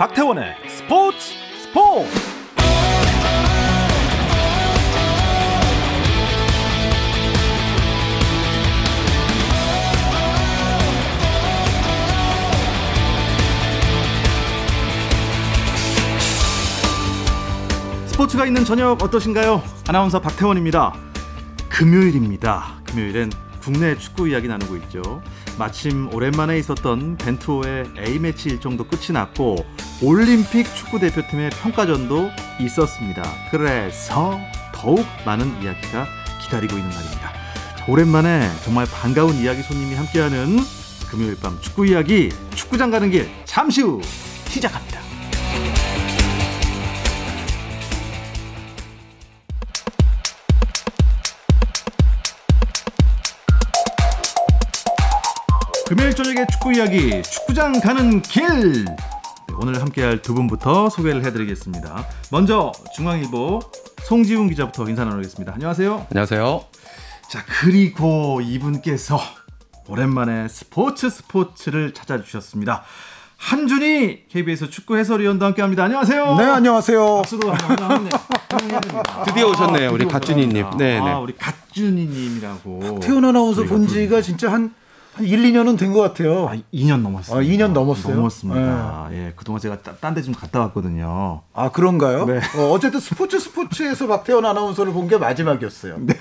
박태원의 스포츠 스포츠 스포츠가 있는 저녁 어떠신가요? 아나운서 박태원입니다. 금요일입니다. 금요일엔 국내 축구 이야기 나누고 있죠. 마침 오랜만에 있었던 벤투호의 A매치 일정도 끝이 났고 올림픽 축구 대표팀의 평가전도 있었습니다. 그래서 더욱 많은 이야기가 기다리고 있는 날입니다. 자, 오랜만에 정말 반가운 이야기 손님이 함께하는 금요일 밤 축구 이야기 축구장 가는 길 잠시 후 시작합니다. 금요일 저녁의 축구 이야기 축구장 가는 길 네, 오늘 함께할 두 분부터 소개를 해드리겠습니다. 먼저 중앙일보 송지훈 기자부터 인사 나누겠습니다. 안녕하세요. 안녕하세요. 자 그리고 이분께서 오랜만에 스포츠 스포츠를 찾아주셨습니다. 한준희 KBS 축구 해설위원도 함께합니다. 안녕하세요. 네, 안녕하세요. 박수로 한번. 드디어 오셨네요, 우리. 오셨구나. 네, 네. 아, 우리 갓준희님이라고. 태연 아나운서 본. 지가 진짜 한, 한 1, 2년은 된 것 같아요. 아, 2년 넘었어요. 아, 2년 넘었어요? 넘었습니다. 예, 그동안 제가 딴 데 좀 갔다 왔거든요. 아, 그런가요? 네. 어, 어쨌든 스포츠 스포츠에서 박태원 아나운서를 본 게 마지막이었어요. 네.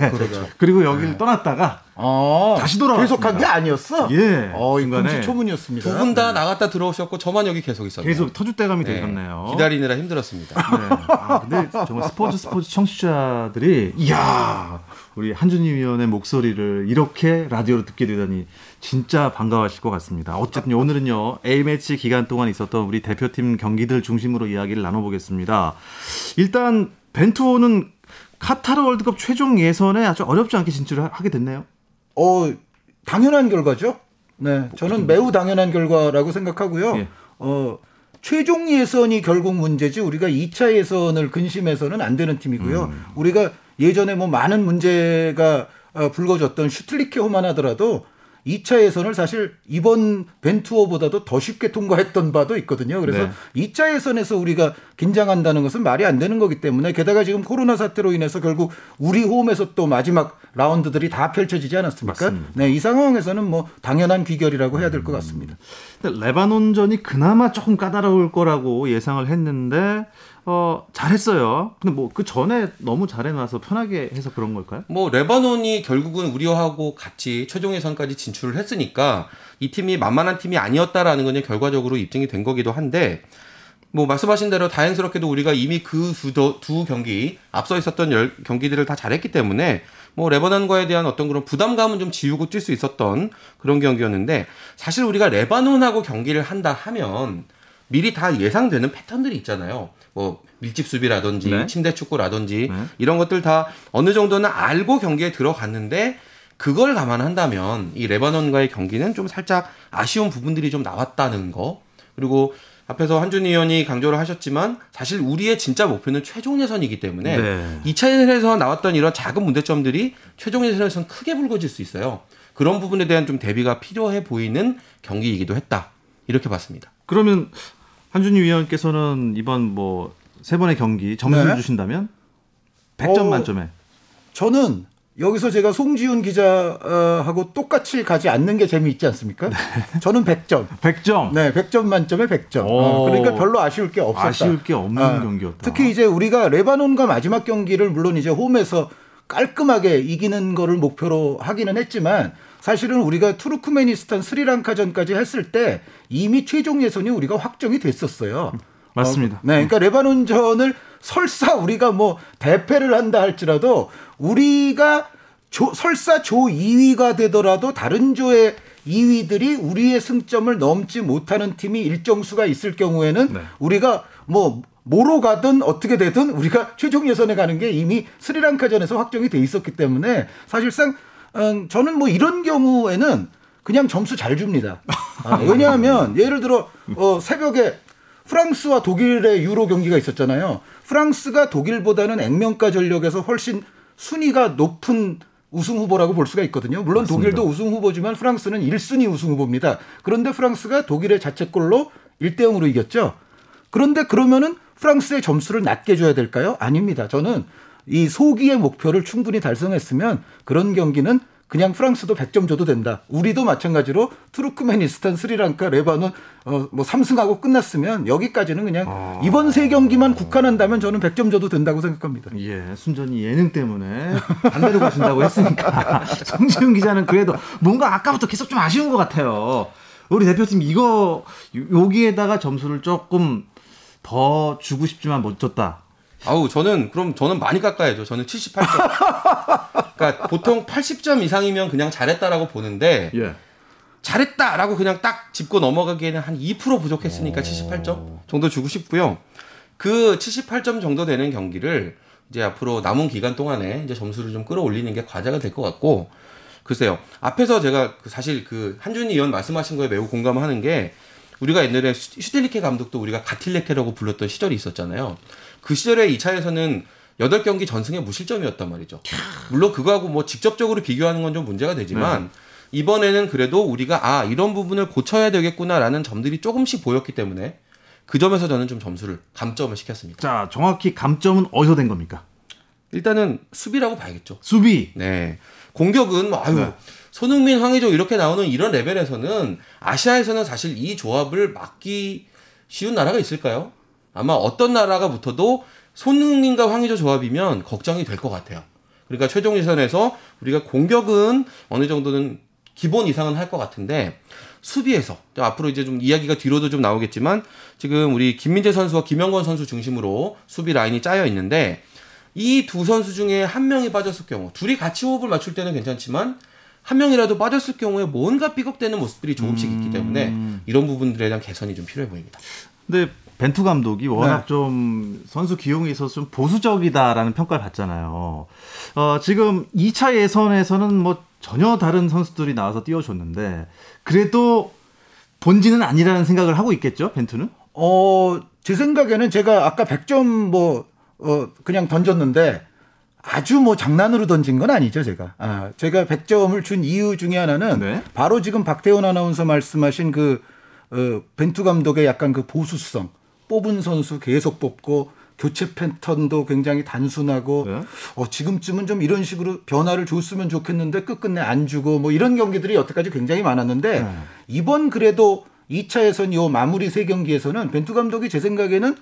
그리고 여기를 떠났다가 아, 다시 돌아왔습니다. 계속 한게 아니었어? 예, 어, 이 중간에 금시초문이었습니다. 두 분 다 나갔다 들어오셨고 저만 여기 계속 있었네요. 계속 터줏대감이 네, 되셨네요. 기다리느라 힘들었습니다. 네. 아, 근데 정말 스포츠 스포츠 청취자들이 이야 우리 한준희 위원의 목소리를 이렇게 라디오로 듣게 되다니 진짜 반가워하실 것 같습니다. 어쨌든 오늘은요 A 매치 기간 동안 있었던 우리 대표팀 경기들 중심으로 이야기를 나눠보겠습니다. 일단 벤투호는 카타르 월드컵 최종 예선에 아주 어렵지 않게 진출을 하게 됐네요. 어, 당연한 결과죠. 네, 저는 매우 당연한 결과라고 생각하고요. 예. 어, 최종 예선이 결국 문제지 우리가 2차 예선을 근심해서는 안 되는 팀이고요. 음. 우리가 예전에 뭐 많은 문제가 어, 불거졌던 슈틀리케호만 하더라도 2차 예선을 사실 이번 벤투어보다도 더 쉽게 통과했던 바도 있거든요. 그래서 네. 2차 예선에서 우리가 긴장한다는 것은 말이 안 되는 거기 때문에 게다가 지금 코로나 사태로 인해서 결국 우리 홈에서 또 마지막 라운드들이 다 펼쳐지지 않았습니까? 맞습니다. 네, 이 상황에서는 뭐 당연한 귀결이라고 해야 될 것 같습니다. 근데 레바논전이 그나마 조금 까다로울 거라고 예상을 했는데 어 잘했어요. 근데 뭐 그 전에 너무 잘해놔서 편하게 해서 그런 걸까요? 뭐 레바논이 결국은 우리하고 같이 최종 예선까지 진출을 했으니까 이 팀이 만만한 팀이 아니었다라는 건 결과적으로 입증이 된 거기도 한데 뭐 말씀하신 대로 다행스럽게도 우리가 이미 그두 두 경기 앞서 있었던 열 경기들을 다 잘했기 때문에 뭐 레바논과에 대한 어떤 그런 부담감은 좀 지우고 뛸 수 있었던 그런 경기였는데 사실 우리가 레바논하고 경기를 한다 하면 미리 다 예상되는 패턴들이 있잖아요. 뭐 밀집 수비라든지 네. 침대 축구라든지 네. 이런 것들 다 어느 정도는 알고 경기에 들어갔는데 그걸 감안한다면 이 레바논과의 경기는 좀 살짝 아쉬운 부분들이 좀 나왔다는 거 그리고 앞에서 한준희 의원이 강조를 하셨지만 사실 우리의 진짜 목표는 최종 예선이기 때문에 네. 2차 예선에서 나왔던 이런 작은 문제점들이 최종 예선에서는 크게 불거질 수 있어요. 그런 부분에 대한 좀 대비가 필요해 보이는 경기이기도 했다. 이렇게 봤습니다. 그러면 한준희 위원께서는 이번 뭐 세 번의 경기 점수를 네. 주신다면 100점 어, 만점에 저는 여기서 제가 송지훈 기자하고 똑같이 가지 않는 게 재미있지 않습니까? 저는 100점. 100점. 네, 100점 만점에 100점. 어, 오. 그러니까 별로 아쉬울 게 없었다. 아쉬울 게 없는 아, 경기였다. 특히 이제 우리가 레바논과 마지막 경기를 물론 이제 홈에서 깔끔하게 이기는 거를 목표로 하기는 했지만 사실은 우리가 투르크메니스탄 스리랑카전까지 했을 때 이미 최종 예선이 우리가 확정이 됐었어요. 맞습니다. 어, 네, 그러니까 레바논전을 설사 우리가 뭐 대패를 한다 할지라도 우리가 조, 설사 조 2위가 되더라도 다른 조의 2위들이 우리의 승점을 넘지 못하는 팀이 일정 수가 있을 경우에는 네. 우리가 뭐 뭐로 가든 어떻게 되든 우리가 최종 예선에 가는 게 이미 스리랑카전에서 확정이 돼 있었기 때문에 사실상 음, 저는 뭐 이런 경우에는 그냥 점수 잘 줍니다. 아, 왜냐하면 예를 들어 어, 새벽에 프랑스와 독일의 유로 경기가 있었잖아요. 프랑스가 독일보다는 액면가 전력에서 훨씬 순위가 높은 우승 후보라고 볼 수가 있거든요. 물론 맞습니다. 독일도 우승 후보지만 프랑스는 1순위 우승 후보입니다. 그런데 프랑스가 독일의 자책골로 1대 0으로 이겼죠. 그런데 그러면은 프랑스의 점수를 낮게 줘야 될까요? 아닙니다. 저는 이 소기의 목표를 충분히 달성했으면 그런 경기는 그냥 프랑스도 100점 줘도 된다. 우리도 마찬가지로 투르크메니스탄, 스리랑카, 레바논 어뭐 3승하고 끝났으면 여기까지는 그냥 아. 이번 세 경기만 국한한다면 저는 100점 줘도 된다고 생각합니다. 예, 순전히 예능 때문에 반대로 가신다고 했으니까 정지훈 기자는 그래도 뭔가 아까부터 계속 좀 아쉬운 것 같아요. 우리 대표팀 이거 여기에다가 점수를 조금 더 주고 싶지만 못 줬다. 아우 저는 그럼 저는 많이 깎아야죠. 저는 78점. 그러니까 보통 80점 이상이면 그냥 잘했다라고 보는데 예. 잘했다라고 그냥 딱 짚고 넘어가기에는 한 2% 부족했으니까 78점 정도 주고 싶고요. 그 78점 정도 되는 경기를 이제 앞으로 남은 기간 동안에 이제 점수를 좀 끌어올리는 게 과제가 될 것 같고 글쎄요. 앞에서 제가 그 사실 그 한준희 의원 말씀하신 거에 매우 공감하는 게 우리가 옛날에 슈- 슈틸리케 감독도 우리가 가틸레케라고 불렀던 시절이 있었잖아요. 그 시절에 2차에서는 8경기 전승에 무실점이었단 말이죠. 물론 그거하고 뭐 직접적으로 비교하는 건 좀 문제가 되지만 이번에는 그래도 우리가 아 이런 부분을 고쳐야 되겠구나라는 점들이 조금씩 보였기 때문에 그 점에서 저는 좀 점수를 감점을 시켰습니다. 자, 정확히 감점은 어디서 된 겁니까? 일단은 수비라고 봐야겠죠. 수비. 네. 공격은 뭐 아유 네. 손흥민, 황의조 이렇게 나오는 이런 레벨에서는 아시아에서는 사실 이 조합을 막기 쉬운 나라가 있을까요? 아마 어떤 나라가 붙어도 손흥민과 황의조 조합이면 걱정이 될 것 같아요. 그러니까 최종 예선에서 우리가 공격은 어느 정도는 기본 이상은 할 것 같은데 수비에서 좀 앞으로 이제 좀 이야기가 뒤로도 좀 나오겠지만 지금 우리 김민재 선수와 김영건 선수 중심으로 수비 라인이 짜여 있는데 이 두 선수 중에 한 명이 빠졌을 경우 둘이 같이 호흡을 맞출 때는 괜찮지만 한 명이라도 빠졌을 경우에 뭔가 삐걱대는 모습들이 조금씩 있기 때문에 이런 부분들에 대한 개선이 좀 필요해 보입니다. 근데 벤투 감독이 워낙 네. 좀 선수 기용에 있어서 좀 보수적이다라는 평가를 받잖아요. 어, 지금 2차 예선에서는 뭐 전혀 다른 선수들이 나와서 띄워줬는데 그래도 본진은 아니라는 생각을 하고 있겠죠, 벤투는? 어, 제 생각에는 제가 아까 100점 뭐, 어, 그냥 던졌는데 아주 뭐 장난으로 던진 건 아니죠, 제가. 아, 제가 100점을 준 이유 중에 하나는 네. 바로 지금 박태원 아나운서 말씀하신 그, 어, 벤투 감독의 약간 그 보수성. 뽑은 선수 계속 뽑고 교체 패턴도 굉장히 단순하고 네. 어, 지금쯤은 좀 이런 식으로 변화를 줬으면 좋겠는데 끝끝내 안 주고 뭐 이런 경기들이 여태까지 굉장히 많았는데 네. 이번 그래도 2차 예선 요 마무리 세 경기에서는 벤투 감독이 제 생각에는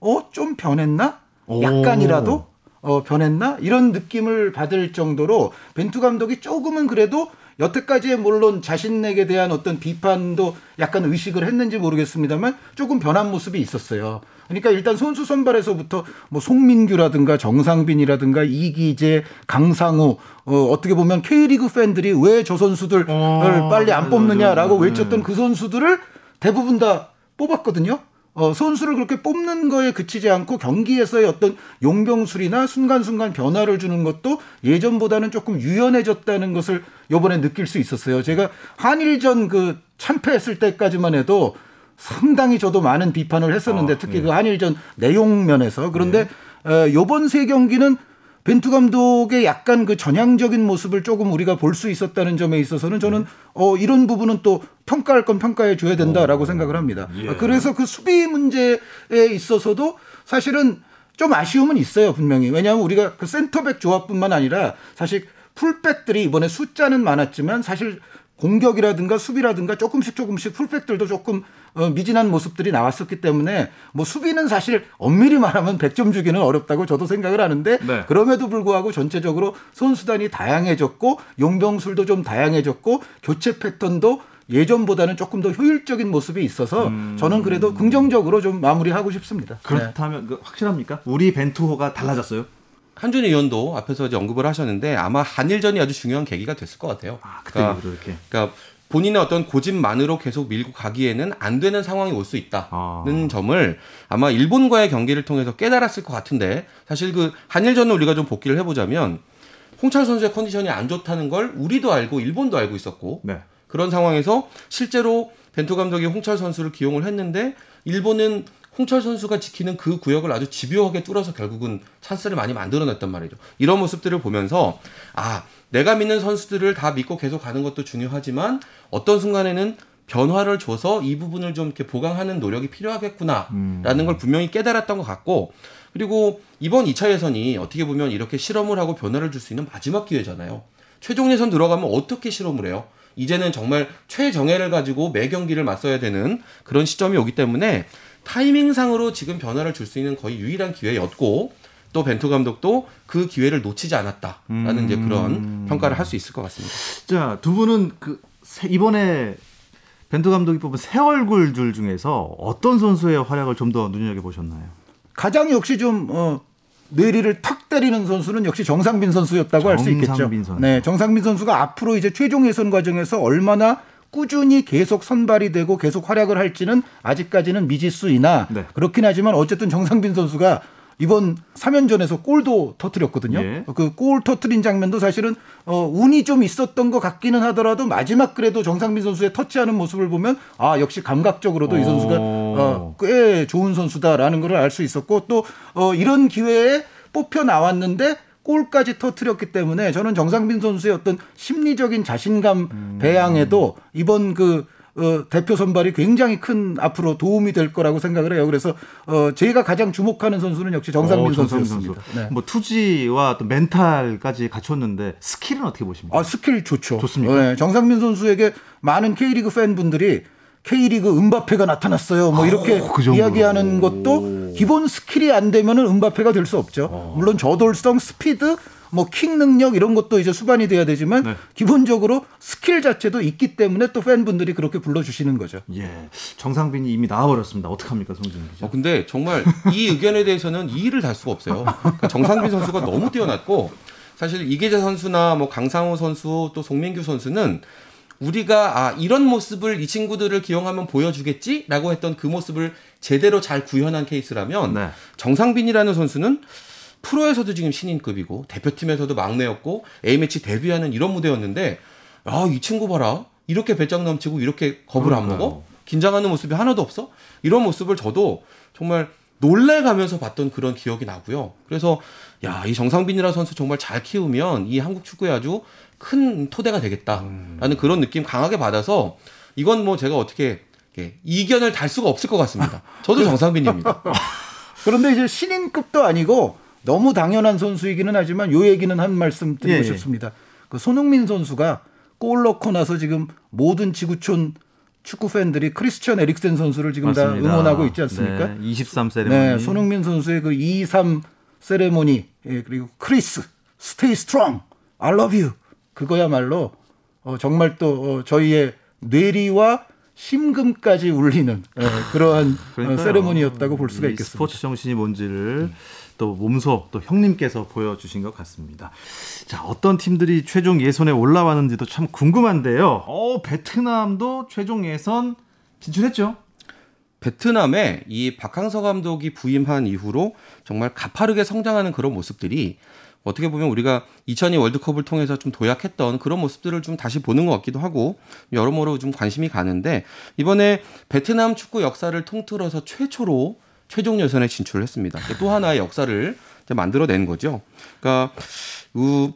어 좀 변했나? 오. 약간이라도 어 변했나? 이런 느낌을 받을 정도로 벤투 감독이 조금은 그래도 여태까지의 물론 자신에게 대한 어떤 비판도 약간 의식을 했는지 모르겠습니다만 조금 변한 모습이 있었어요. 그러니까 일단 선수 선발에서부터 뭐 송민규라든가 정상빈이라든가 이기재, 강상우 어, 어떻게 보면 K리그 팬들이 왜 저 선수들을 어, 빨리 안 뽑느냐라고. 외쳤던 그 선수들을 대부분 다 뽑았거든요. 어, 선수를 그렇게 뽑는 거에 그치지 않고 경기에서의 어떤 용병술이나 순간순간 변화를 주는 것도 예전보다는 조금 유연해졌다는 것을 요번에 느낄 수 있었어요. 제가 한일전 그 참패했을 때까지만 해도 상당히 저도 많은 비판을 했었는데 아, 특히 예. 그 한일전 내용 면에서 그런데 어, 요번 세 경기는 벤투 감독의 약간 그 전향적인 모습을 조금 우리가 볼 수 있었다는 점에 있어서는 저는 어 이런 부분은 또 평가할 건 평가해 줘야 된다라고 생각을 합니다. 예. 그래서 그 수비 문제에 있어서도 사실은 좀 아쉬움은 있어요 분명히 왜냐하면 우리가 그 센터백 조합뿐만 아니라 사실 풀백들이 이번에 숫자는 많았지만 사실 공격이라든가 수비라든가 조금씩 조금씩 풀백들도 조금 어, 미진한 모습들이 나왔었기 때문에 뭐 수비는 사실 엄밀히 말하면 100점 주기는 어렵다고 저도 생각을 하는데 네. 그럼에도 불구하고 전체적으로 선수단이 다양해졌고 용병술도 좀 다양해졌고 교체 패턴도 예전보다는 조금 더 효율적인 모습이 있어서 저는 그래도 긍정적으로 좀 마무리하고 싶습니다. 네. 그렇다면 그 확실합니까? 우리 벤투호가 달라졌어요? 한준희 의원도 앞에서 이제 언급을 하셨는데 아마 한일전이 아주 중요한 계기가 됐을 것 같아요. 아, 그때 그러니까, 이렇게. 그러니까 본인의 어떤 고집만으로 계속 밀고 가기에는 안 되는 상황이 올 수 있다는 아. 점을 아마 일본과의 경기를 통해서 깨달았을 것 같은데 사실 그 한일전을 우리가 좀 복기를 해보자면 홍철 선수의 컨디션이 안 좋다는 걸 우리도 알고 일본도 알고 있었고 네. 그런 상황에서 실제로 벤투 감독이 홍철 선수를 기용을 했는데 일본은 홍철 선수가 지키는 그 구역을 아주 집요하게 뚫어서 결국은 찬스를 많이 만들어냈단 말이죠. 이런 모습들을 보면서 아 내가 믿는 선수들을 다 믿고 계속 가는 것도 중요하지만 어떤 순간에는 변화를 줘서 이 부분을 좀 이렇게 보강하는 노력이 필요하겠구나라는 걸 분명히 깨달았던 것 같고 그리고 이번 2차 예선이 어떻게 보면 이렇게 실험을 하고 변화를 줄 수 있는 마지막 기회잖아요. 최종 예선 들어가면 어떻게 실험을 해요? 이제는 정말 최정예를 가지고 매 경기를 맞서야 되는 그런 시점이 오기 때문에 타이밍상으로 지금 변화를 줄 수 있는 거의 유일한 기회였고 또 벤투 감독도 그 기회를 놓치지 않았다라는 이제 그런 평가를 할 수 있을 것 같습니다. 자, 두 분은 그 새- 이번에 벤투 감독이 뽑은 새 얼굴들 중에서 어떤 선수의 활약을 좀 더 눈여겨 보셨나요? 가장 역시 좀 어, 뇌리를 탁 때리는 선수는 역시 정상빈 선수였다고 할 수 있겠죠. 선수. 네, 정상빈 선수가 앞으로 이제 최종 예선 과정에서 얼마나 꾸준히 계속 선발이 되고 계속 활약을 할지는 아직까지는 미지수이나 네. 그렇긴 하지만 어쨌든 정상빈 선수가 이번 3연전에서 골도 터뜨렸거든요. 예. 그골 터뜨린 장면도 사실은 어, 운이 좀 있었던 것 같기는 하더라도 마지막 그래도 정상빈 선수의 터치하는 모습을 보면 아 역시 감각적으로도 이 선수가 오. 어, 꽤 좋은 선수다라는 걸 알 수 있었고 또 어, 이런 기회에 뽑혀 나왔는데 골까지 터트렸기 때문에 저는 정상빈 선수의 어떤 심리적인 자신감 배양에도 이번 그 어, 대표 선발이 굉장히 큰 앞으로 도움이 될 거라고 생각을 해요. 그래서 어, 제가 가장 주목하는 선수는 역시 정상빈 어, 선수였습니다. 네. 뭐 투지와 또 멘탈까지 갖췄는데 스킬은 어떻게 보십니까? 아 스킬 좋죠. 좋습니까? 네, 정상빈 선수에게 많은 K리그 팬분들이 K리그 음바페가 나타났어요. 뭐 이렇게 그 정도로. 이야기하는 것도 기본 스킬이 안 되면은 음바페가 될 수 없죠. 어. 물론 저돌성, 스피드, 뭐 킥 능력 이런 것도 이제 수반이 돼야 되지만 네. 기본적으로 스킬 자체도 있기 때문에 또 팬분들이 그렇게 불러주시는 거죠. 예, 정상빈이 이미 나와버렸습니다. 어떡합니까, 송진 기자? 어, 근데 정말 이 의견에 대해서는 이의를 달 수가 없어요. 그러니까 정상빈 선수가 너무 뛰어났고 사실 이계재 선수나 뭐 강상호 선수 또 송민규 선수는 우리가 아 이런 모습을 이 친구들을 기용하면 보여주겠지라고 했던 그 모습을 제대로 잘 구현한 케이스라면 네. 정상빈이라는 선수는 프로에서도 지금 신인급이고 대표팀에서도 막내였고 A매치 데뷔하는 이런 무대였는데 아 이 친구 봐라 이렇게 배짱 넘치고 이렇게 겁을 안 그러니까요. 먹어 긴장하는 모습이 하나도 없어 이런 모습을 저도 정말 놀래가면서 봤던 그런 기억이 나고요. 그래서 야 이 정상빈이라는 선수 정말 잘 키우면 이 한국 축구에 아주 큰 토대가 되겠다라는 그런 느낌 강하게 받아서 이건 뭐 제가 어떻게 이견을 달 수가 없을 것 같습니다. 저도 정상빈입니다. 그런데 이제 신인급도 아니고 너무 당연한 선수이기는 하지만 요 얘기는 한 말씀 드리고 예, 예. 싶습니다. 그 손흥민 선수가 골 넣고 나서 지금 모든 지구촌 축구 팬들이 크리스천 에릭센 선수를 지금 다 맞습니다. 응원하고 있지 않습니까? 네, 23 세레모니. 네, 손흥민 선수의 그 2, 3 세레모니 예, 그리고 크리스 stay strong I love you 그거야말로 어, 정말 또 어, 저희의 뇌리와 심금까지 울리는 예, 그러한 어. 세레모니였다고 볼 수가 이 있겠습니다. 스포츠 정신이 뭔지를 또 몸소 또 형님께서 보여주신 것 같습니다. 자, 어떤 팀들이 최종 예선에 올라왔는지도 참 궁금한데요. 어, 베트남도 최종 예선 진출했죠? 베트남에 이 박항서 감독이 부임한 이후로 정말 가파르게 성장하는 그런 모습들이 어떻게 보면 우리가 2002 월드컵을 통해서 좀 도약했던 그런 모습들을 좀 다시 보는 것 같기도 하고 여러모로 좀 관심이 가는데 이번에 베트남 축구 역사를 통틀어서 최초로 최종 예선에 진출했습니다. 또 하나의 역사를 만들어낸 거죠. 그러니까 그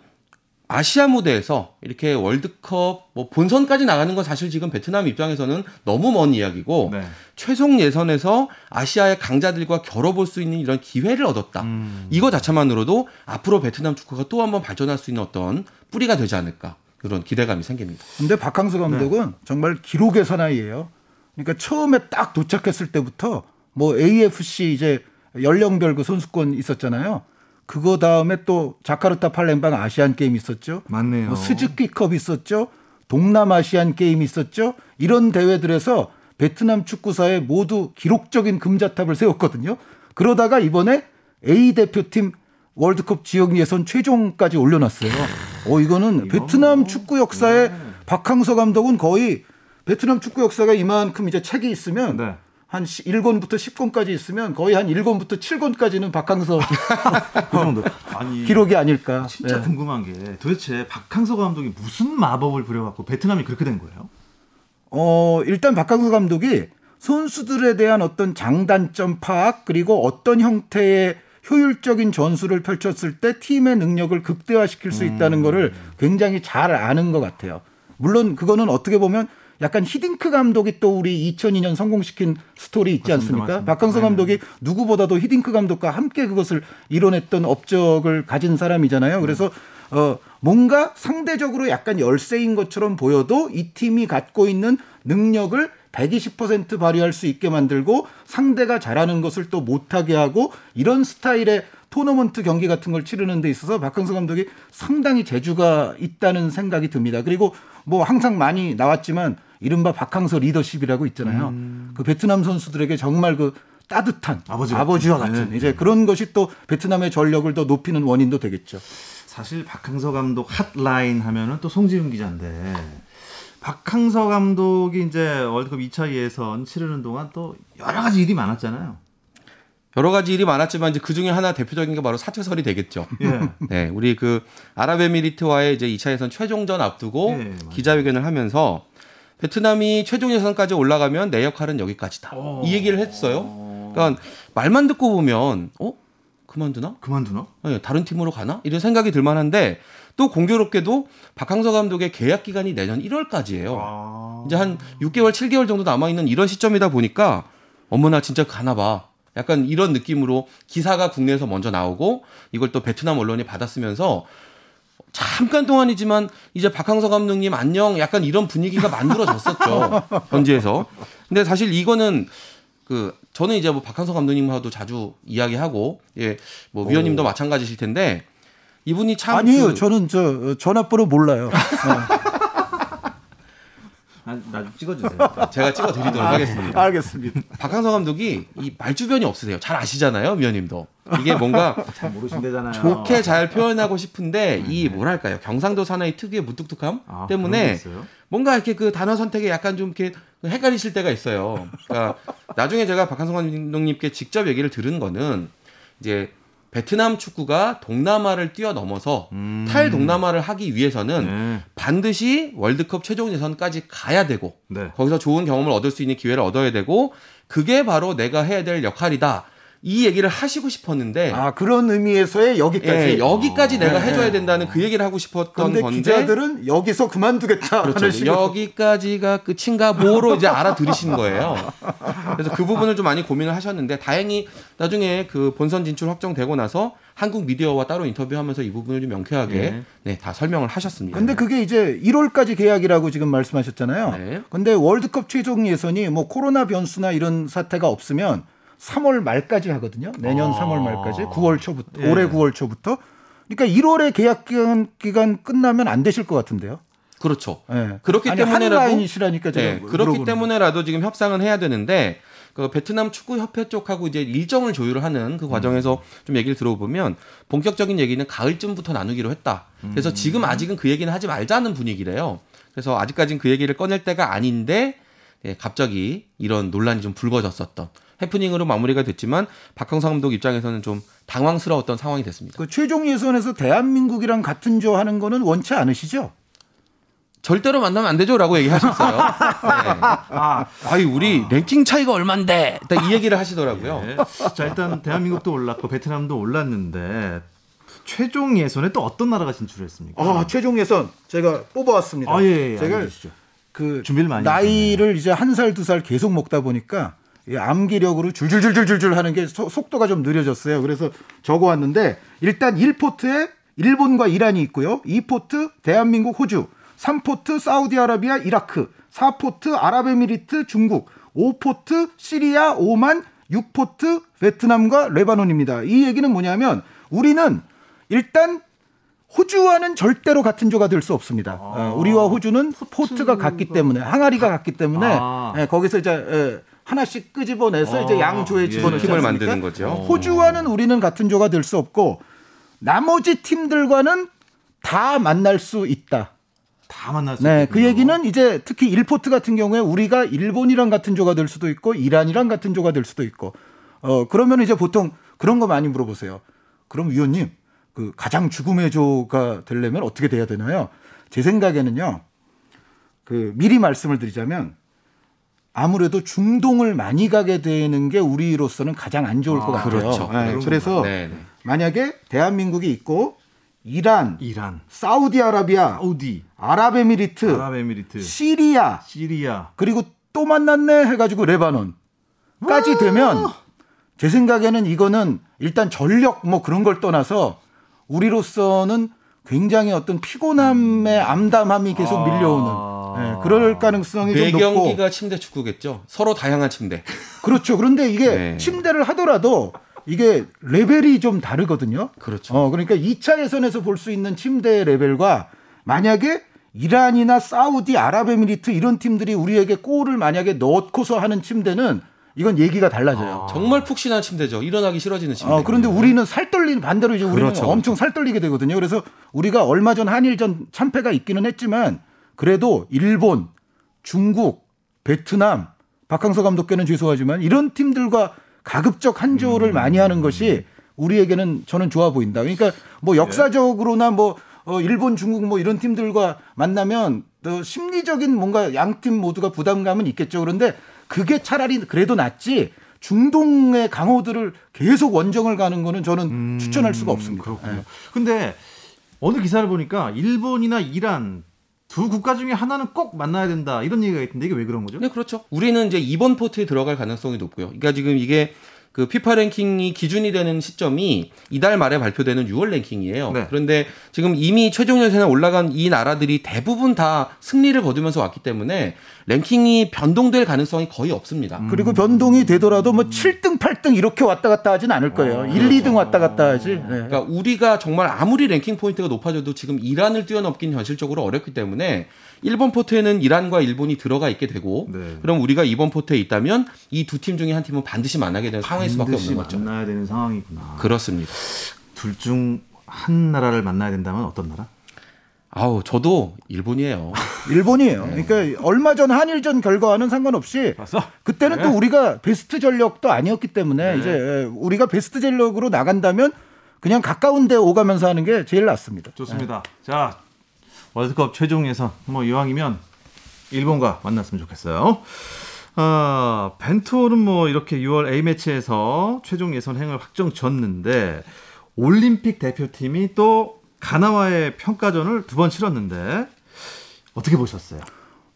아시아 무대에서 이렇게 월드컵 뭐 본선까지 나가는 건 사실 지금 베트남 입장에서는 너무 먼 이야기고 네. 최종 예선에서 아시아의 강자들과 겨뤄볼 수 있는 이런 기회를 얻었다. 음. 이거 자체만으로도 앞으로 베트남 축구가 또 한번 발전할 수 있는 어떤 뿌리가 되지 않을까 그런 기대감이 생깁니다. 근데 박항서 감독은 정말 기록의 사나이예요. 그러니까 처음에 딱 도착했을 때부터 뭐 AFC 이제 연령별 그 선수권 있었잖아요. 그거 다음에 또 자카르타 팔렘방 아시안 게임 있었죠. 맞네요. 뭐 스즈키컵 있었죠. 동남아시안 게임 있었죠. 이런 대회들에서 베트남 축구사에 모두 기록적인 금자탑을 세웠거든요. 그러다가 이번에 A 대표팀 월드컵 지역 예선 최종까지 올려놨어요. 어 이거는 베트남 축구 역사에 박항서 감독은 거의 베트남 축구 역사가 이만큼 이제 책이 있으면 네. 한 1권부터 10권까지 있으면 거의 한 1권부터 7권까지는 박항서 그 정도. 아니, 기록이 아닐까. 진짜 네. 궁금한 게 도대체 박항서 감독이 무슨 마법을 부려갖고 베트남이 그렇게 된 거예요? 어, 일단 박항서 감독이 선수들에 대한 어떤 장단점 파악 그리고 어떤 형태의 효율적인 전술을 펼쳤을 때 팀의 능력을 극대화시킬 수 있다는 거를 굉장히 잘 아는 것 같아요. 물론 그거는 어떻게 보면 약간 히딩크 감독이 또 우리 2002년 성공시킨 스토리 있지 맞습니다, 않습니까? 맞습니다. 박항서 네. 감독이 누구보다도 히딩크 감독과 함께 그것을 이뤄냈던 업적을 가진 사람이잖아요. 그래서 어 뭔가 상대적으로 약간 열세인 것처럼 보여도 이 팀이 갖고 있는 능력을 120% 발휘할 수 있게 만들고 상대가 잘하는 것을 또 못하게 하고 이런 스타일의 토너먼트 경기 같은 걸 치르는 데 있어서 박항서 감독이 상당히 재주가 있다는 생각이 듭니다. 그리고 뭐 항상 많이 나왔지만 이른바 박항서 리더십이라고 있잖아요. 그 베트남 선수들에게 정말 그 따뜻한 아버지 아버지와 같은. 같은 네. 이제 그런 것이 또 베트남의 전력을 더 높이는 원인도 되겠죠. 사실 박항서 감독 핫라인 하면은 또 송지훈 기자인데 박항서 감독이 이제 월드컵 2차 예선 치르는 동안 또 여러 가지 일이 많았잖아요. 여러 가지 일이 많았지만 이제 그 중에 하나 대표적인 게 바로 사퇴설이 되겠죠. 예. 네, 우리 그 아랍에미리트와의 이제 2차 예선 최종전 앞두고 예. 기자회견을 하면서 베트남이 최종 예선까지 올라가면 내 역할은 여기까지다. 오. 이 얘기를 했어요. 그러니까 말만 듣고 보면 어 그만두나? 그만두나? 네, 다른 팀으로 가나? 이런 생각이 들 만한데 또 공교롭게도 박항서 감독의 계약 기간이 내년 1월까지예요. 아. 이제 한 6개월, 7개월 정도 남아 있는 이런 시점이다 보니까 어머나 진짜 가나 봐. 약간 이런 느낌으로 기사가 국내에서 먼저 나오고 이걸 또 베트남 언론이 받았으면서 잠깐 동안이지만 이제 박항서 감독님 안녕 약간 이런 분위기가 만들어졌었죠. 현지에서. 근데 사실 이거는 그 저는 이제 뭐 박항서 감독님하고도 자주 이야기하고 예, 뭐 위원님도 마찬가지실 텐데 이분이 참 아니에요. 그- 저는 저 어, 전화번호 몰라요. 나, 나좀 찍어주세요. 제가 찍어 드리도록 하겠습니다. 알겠습니다. 박항서 감독이 이 말 주변이 없으세요. 잘 아시잖아요, 위원님도. 이게 뭔가 잘 모르신대잖아요. 좋게 잘 표현하고 싶은데 이 뭐랄까요 경상도 사나이 특유의 무뚝뚝함 아, 때문에? 뭔가 이렇게 그 단어 선택에 약간 좀 이렇게 헷갈리실 때가 있어요. 그러니까 나중에 제가 박한성 감독님께 직접 얘기를 들은 거는 이제 베트남 축구가 동남아를 뛰어넘어서 음. 탈동남아를 하기 위해서는 네. 반드시 월드컵 최종 예선까지 가야 되고 네. 거기서 좋은 경험을 얻을 수 있는 기회를 얻어야 되고 그게 바로 내가 해야 될 역할이다. 이 얘기를 하시고 싶었는데 아 그런 의미에서의 여기까지. 예, 여기까지 내가 네. 해줘야 된다는 그 얘기를 하고 싶었던 건데 기자들은 여기서 그만두겠다 그렇죠. 여기까지가 끝인가 뭐로 이제 알아들으신 거예요. 그래서 그 부분을 좀 많이 고민을 하셨는데 다행히 나중에 그 본선 진출 확정되고 나서 한국 미디어와 따로 인터뷰하면서 이 부분을 좀 명쾌하게 예. 네, 다 설명을 하셨습니다. 근데 그게 이제 1월까지 계약이라고 지금 말씀하셨잖아요. 네. 근데 월드컵 최종 예선이 뭐 코로나 변수나 이런 사태가 없으면 3월 말까지 하거든요. 내년 아. 3월 말까지, 9월 초부터, 예. 올해 9월 초부터. 그러니까 1월에 계약 기간, 기간 끝나면 안 되실 것 같은데요. 그렇죠. 예. 그렇기 아니, 때문에라도- 네, 그렇기 때문에라도 지금 협상은 해야 되는데 그 베트남 축구 협회 쪽하고 이제 일정을 조율을 하는 그 과정에서 좀 얘기를 들어보면 본격적인 얘기는 가을쯤부터 나누기로 했다. 그래서 지금 아직은 그 얘기는 하지 말자는 분위기래요. 그래서 아직까지는 그 얘기를 꺼낼 때가 아닌데 예, 갑자기 이런 논란이 좀 불거졌었던 해프닝으로 마무리가 됐지만 박항서 감독 입장에서는 좀 당황스러웠던 상황이 됐습니다. 그 최종 예선에서 대한민국이랑 같은 조 하는 거는 원치 않으시죠? 절대로 만나면 안 되죠라고 얘기하셨어요. 네. 아, 아유 우리 랭킹 차이가 얼만데 딱이 얘기를 하시더라고요. 네. 자 일단 대한민국도 올랐고 베트남도 올랐는데 최종 예선에 또 어떤 나라가 진출했습니까? 아, 최종 예선 제가 뽑아왔습니다. 아, 예, 예, 제가 알려주시죠. 그 준비를 많이 나이를 이제 한 살두살 계속 먹다 보니까 이 암기력으로 줄줄줄줄줄 하는 게 소- 속도가 좀 느려졌어요. 그래서 적어 왔는데 일단 1포트에 일본과 이란이 있고요. 2포트 대한민국 호주, 3포트 사우디아라비아 이라크, 4포트 아랍에미리트 중국, 5포트 시리아 오만, 6포트 베트남과 레바논입니다. 이 얘기는 뭐냐면 우리는 일단 호주와는 절대로 같은 조가 될 수 없습니다. 어, 우리와 호주는 포트가 같기 때문에 항아리가 같기 때문에 아. 예, 거기서 이제 예, 하나씩 끄집어내서 이제 아, 양조에 예. 팀을 않습니까? 만드는 거죠. 호주와는 우리는 같은 조가 될 수 없고 나머지 팀들과는 다 만날 수 있다. 다 만날 수 네, 있군요. 그 얘기는 이제 특히 1포트 같은 경우에 우리가 일본이랑 같은 조가 될 수도 있고 이란이랑 같은 조가 될 수도 있고 어 그러면 이제 보통 그런 거 많이 물어보세요. 그럼 위원님 그 가장 죽음의 조가 되려면 어떻게 돼야 되나요? 제 생각에는요. 그 미리 말씀을 드리자면 아무래도 중동을 많이 가게 되는 게 우리로서는 가장 안 좋을 것 아, 같아요. 그렇죠. 네, 그래서 네, 네. 만약에 대한민국이 있고 이란, 이란, 사우디아라비아, 사우디, 아랍에미리트, 아랍에미리트, 시리아, 시리아. 그리고 또 만났네 해가지고 레바논까지 되면 제 생각에는 이거는 일단 전력 뭐 그런 걸 떠나서 우리로서는 굉장히 어떤 피곤함의 암담함이 계속 아. 밀려오는 예, 그럴 가능성이 좀매 높고 경기가 침대 축구겠죠. 서로 다양한 침대. 그렇죠. 그런데 이게 네. 침대를 하더라도 이게 레벨이 좀 다르거든요. 그렇죠. 어, 그러니까 2차 예선에서 볼 수 있는 침대 레벨과 만약에 이란이나 사우디, 아랍에미리트 이런 팀들이 우리에게 골을 만약에 넣고서 하는 침대는 이건 얘기가 달라져요. 정말 푹신한 침대죠. 일어나기 싫어지는 침대. 어, 그런데 우리는 살 떨리는 반대로 이제 우리는 그렇죠, 엄청 살 떨리게 되거든요. 그래서 우리가 얼마 전 한일전 참패가 있기는 했지만 그래도 일본, 중국, 베트남, 박항서 감독께는 죄송하지만 이런 팀들과 가급적 한조를 많이 하는 것이 우리에게는 저는 좋아 보인다. 그러니까 뭐 역사적으로나 뭐 어, 일본, 중국 뭐 이런 팀들과 만나면 또 심리적인 뭔가 양 팀 모두가 부담감은 있겠죠. 그런데 그게 차라리 그래도 낫지 중동의 강호들을 계속 원정을 가는 거는 저는 추천할 수가 없습니다. 그렇군요. 예. 근데 어느 기사를 보니까 일본이나 이란 두 국가 중에 하나는 꼭 만나야 된다 이런 얘기가 있던데 이게 왜 그런 거죠? 네, 그렇죠. 우리는 이제 이번 포트에 들어갈 가능성이 높고요. 그러니까 지금 이게 그 피파 랭킹이 기준이 되는 시점이 이달 말에 발표되는 6월 랭킹이에요. 네. 그런데 지금 이미 최종 예선에 올라간 이 나라들이 대부분 다 승리를 거두면서 왔기 때문에 랭킹이 변동될 가능성이 거의 없습니다. 그리고 변동이 되더라도 뭐 7등, 8등 이렇게 왔다 갔다 하진 않을 거예요. 1, 2등 왔다 갔다 하지. 네. 그러니까 우리가 정말 아무리 랭킹 포인트가 높아져도 지금 이란을 뛰어넘긴 현실적으로 어렵기 때문에 1번 포트에는 이란과 일본이 들어가 있게 되고 네. 그럼 우리가 2번 포트에 있다면 이 두 팀 중에 한 팀은 반드시 만나게 되는 상황일 수밖에 없는 거죠. 만나야 되는 상황이구나. 그렇습니다. 둘 중 한 나라를 만나야 된다면 어떤 나라? 아우 저도 일본이에요. 일본이에요. 그러니까 얼마 전 한일전 결과와는 상관없이 봤어? 그때는 네. 또 우리가 베스트 전력도 아니었기 때문에 이제 우리가 베스트 전력으로 나간다면 그냥 가까운 데 오가면서 하는 게 제일 낫습니다. 좋습니다. 자 월드컵 최종 예선 뭐 이왕이면 일본과 만났으면 좋겠어요. 아 벤투호는 뭐 이렇게 6월 A 매치에서 최종 예선 행을 확정 졌는데 올림픽 대표팀이 또 가나와의 평가전을 두 번 치렀는데 어떻게 보셨어요?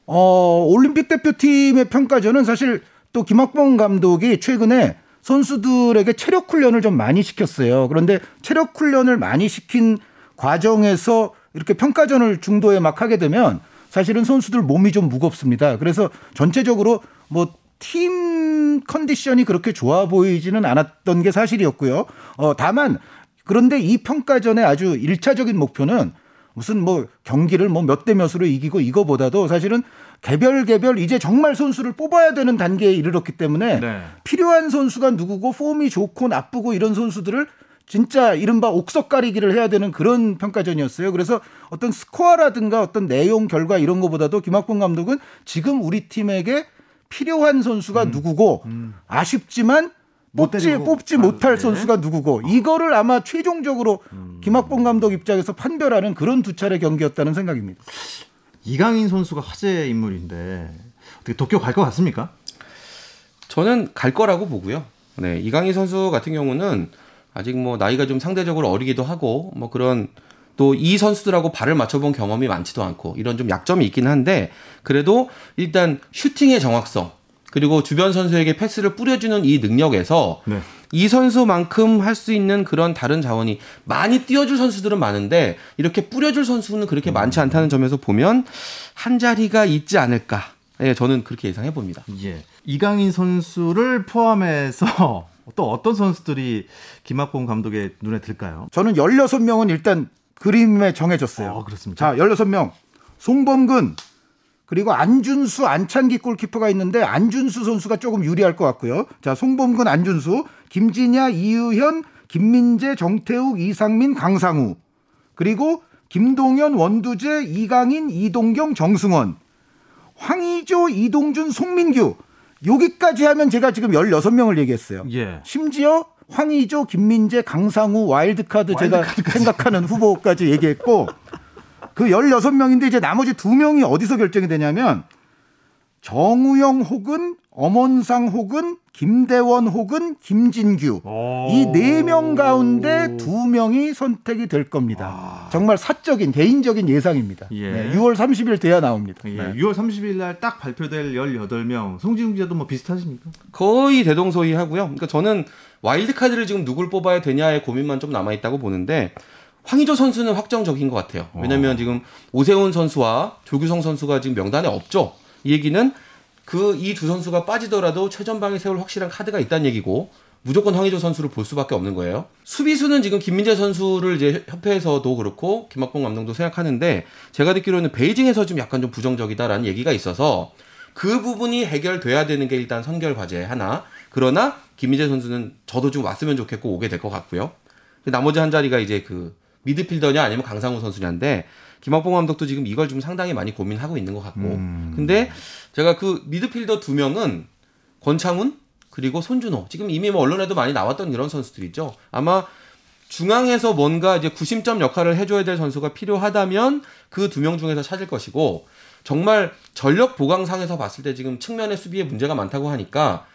어, 올림픽 대표팀의 평가전은 사실 또 김학봉 감독이 최근에 선수들에게 체력 훈련을 좀 많이 시켰어요. 그런데 체력 훈련을 많이 시킨 과정에서 이렇게 평가전을 중도에 막 하게 되면 사실은 선수들 몸이 좀 무겁습니다. 그래서 전체적으로 뭐 팀 컨디션이 그렇게 좋아 보이지는 않았던 게 사실이었고요. 어, 다만 그런데 이 평가전의 아주 일차적인 목표는 무슨 뭐 경기를 뭐 몇 대 몇으로 이기고 이거보다도 사실은 개별 개별 이제 정말 선수를 뽑아야 되는 단계에 이르렀기 때문에 네. 필요한 선수가 누구고 폼이 좋고 나쁘고 이런 선수들을 진짜 이른바 옥석 가리기를 해야 되는 그런 평가전이었어요. 그래서 어떤 스코어라든가 어떤 내용 결과 이런 거보다도 김학봉 감독은 지금 우리 팀에게 필요한 선수가 누구고 아쉽지만 못 뽑지 뽑지 가도 못할 돼. 선수가 누구고 이거를 아마 최종적으로 김학봉 감독 입장에서 판별하는 그런 두 차례 경기였다는 생각입니다. 이강인 선수가 화제 인물인데 어떻게 도쿄 갈 것 같습니까? 저는 갈 거라고 보고요. 네, 이강인 선수 같은 경우는 아직 뭐 나이가 좀 상대적으로 어리기도 하고 뭐 그런 또 이 선수들하고 발을 맞춰본 경험이 많지도 않고 이런 좀 약점이 있긴 한데 그래도 일단 슈팅의 정확성 그리고 주변 선수에게 패스를 뿌려주는 이 능력에서 네. 이 선수만큼 할 수 있는 그런 다른 자원이 많이 뛰어줄 선수들은 많은데 이렇게 뿌려줄 선수는 그렇게 많지 않다는 점에서 보면 한 자리가 있지 않을까. 예, 저는 그렇게 예상해 봅니다. 예. 이강인 선수를 포함해서 또 어떤 선수들이 김학봉 감독의 눈에 들까요? 저는 16명은 일단 그림에 정해졌어요. 어, 그렇습니까? 자, 16명. 송범근 그리고 안준수, 안찬기 골키퍼가 있는데 안준수 선수가 조금 유리할 것 같고요. 자, 송범근, 안준수, 김진야, 이유현, 김민재, 정태욱, 이상민, 강상우. 그리고 김동현, 원두재, 이강인, 이동경, 정승원. 황의조, 이동준, 송민규. 여기까지 하면 제가 지금 16명을 얘기했어요. 예. 심지어 황의조, 김민재, 강상우, 와일드카드 제가 와일드카드까지. 생각하는 후보까지 얘기했고 그 16명인데 이제 나머지 두 명이 어디서 결정이 되냐면 정우영 혹은 엄원상 혹은 김대원 혹은 김진규 이 네 명 가운데 두 명이 선택이 될 겁니다. 정말 사적인 개인적인 예상입니다. 예. 네, 6월 30일 돼야 나옵니다. 예, 네. 6월 30일 날 딱 발표될 18명. 송지훈 기자도 뭐 비슷하십니까? 거의 대동소이하고요. 그러니까 저는 와일드 카드를 지금 누굴 뽑아야 되냐의 고민만 좀 남아 있다고 보는데 황의조 선수는 확정적인 것 같아요. 왜냐하면 지금 오세훈 선수와 조규성 선수가 지금 명단에 없죠. 이 얘기는 그 이 두 선수가 빠지더라도 최전방에 세울 확실한 카드가 있다는 얘기고 무조건 황의조 선수를 볼 수밖에 없는 거예요. 수비수는 지금 김민재 선수를 이제 협회에서도 그렇고 김학봉 감독도 생각하는데 제가 듣기로는 베이징에서 좀 약간 좀 부정적이다라는 얘기가 있어서 그 부분이 해결돼야 되는 게 일단 선결 과제 하나. 그러나 김민재 선수는 저도 좀 왔으면 좋겠고 오게 될 것 같고요. 나머지 한 자리가 이제 그 미드필더냐 아니면 강상우 선수냐인데 김학봉 감독도 지금 이걸 좀 상당히 많이 고민하고 있는 것 같고. 근데 제가 그 미드필더 두 명은 권창훈 그리고 손준호 지금 이미 뭐 언론에도 많이 나왔던 이런 선수들이죠. 아마 중앙에서 뭔가 이제 구심점 역할을 해줘야 될 선수가 필요하다면 그 두 명 중에서 찾을 것이고 정말 전력 보강상에서 봤을 때 지금 측면의 수비에 문제가 많다고 하니까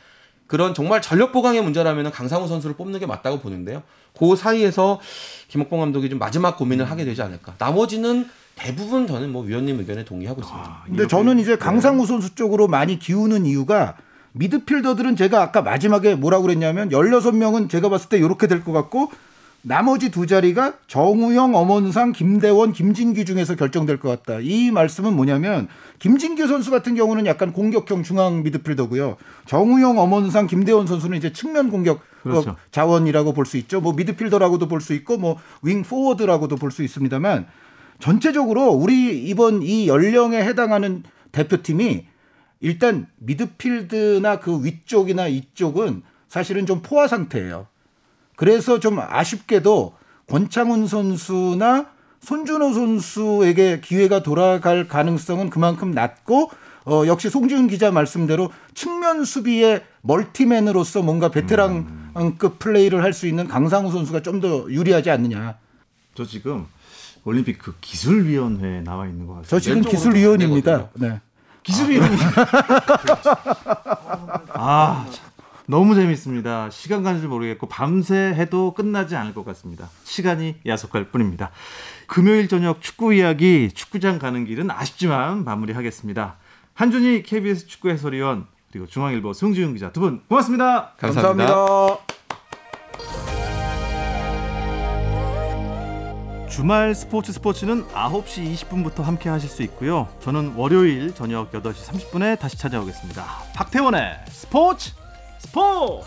그런 정말 전력 보강의 문제라면 강상우 선수를 뽑는 게 맞다고 보는데요. 그 사이에서 김학봉 감독이 좀 마지막 고민을 하게 되지 않을까. 나머지는 대부분 저는 뭐 위원님 의견에 동의하고 있습니다. 근데 저는 이제 강상우 선수 쪽으로 많이 기우는 이유가 미드필더들은 제가 아까 마지막에 뭐라고 그랬냐면 16명은 제가 봤을 때 이렇게 될 것 같고 나머지 두 자리가 정우영, 엄원상, 김대원, 김진규 중에서 결정될 것 같다. 이 말씀은 뭐냐면 김진규 선수 같은 경우는 약간 공격형 중앙 미드필더고요. 정우영, 엄원상, 김대원 선수는 이제 측면 공격 그렇죠. 어, 자원이라고 볼 수 있죠. 뭐 미드필더라고도 볼 수 있고 뭐 윙 포워드라고도 볼 수 있습니다만 전체적으로 우리 이번 이 연령에 해당하는 대표팀이 일단 미드필드나 그 위쪽이나 이쪽은 사실은 좀 포화 상태예요. 그래서 좀 아쉽게도 권창훈 선수나 손준호 선수에게 기회가 돌아갈 가능성은 그만큼 낮고 어, 역시 송지훈 기자 말씀대로 측면 수비의 멀티맨으로서 뭔가 베테랑급 플레이를 할 수 있는 강상우 선수가 좀 더 유리하지 않느냐. 저 지금 올림픽 그 기술위원회에 나와 있는 것 같습니다. 저 지금 기술위원입니다. 네. 기술위원이 아, 참, 너무 재밌습니다. 시간 가는 줄 모르겠고 밤새 해도 끝나지 않을 것 같습니다. 시간이 야속할 뿐입니다. 금요일 저녁 축구 이야기 축구장 가는 길은 아쉽지만 마무리하겠습니다. 한준희 KBS 축구 해설위원 그리고 중앙일보 송지훈 기자 두 분 고맙습니다. 감사합니다. 감사합니다. 주말 스포츠 스포츠는 9시 20분부터 함께 하실 수 있고요. 저는 월요일 저녁 8시 30분에 다시 찾아오겠습니다. 박태원의 스포츠 Paul.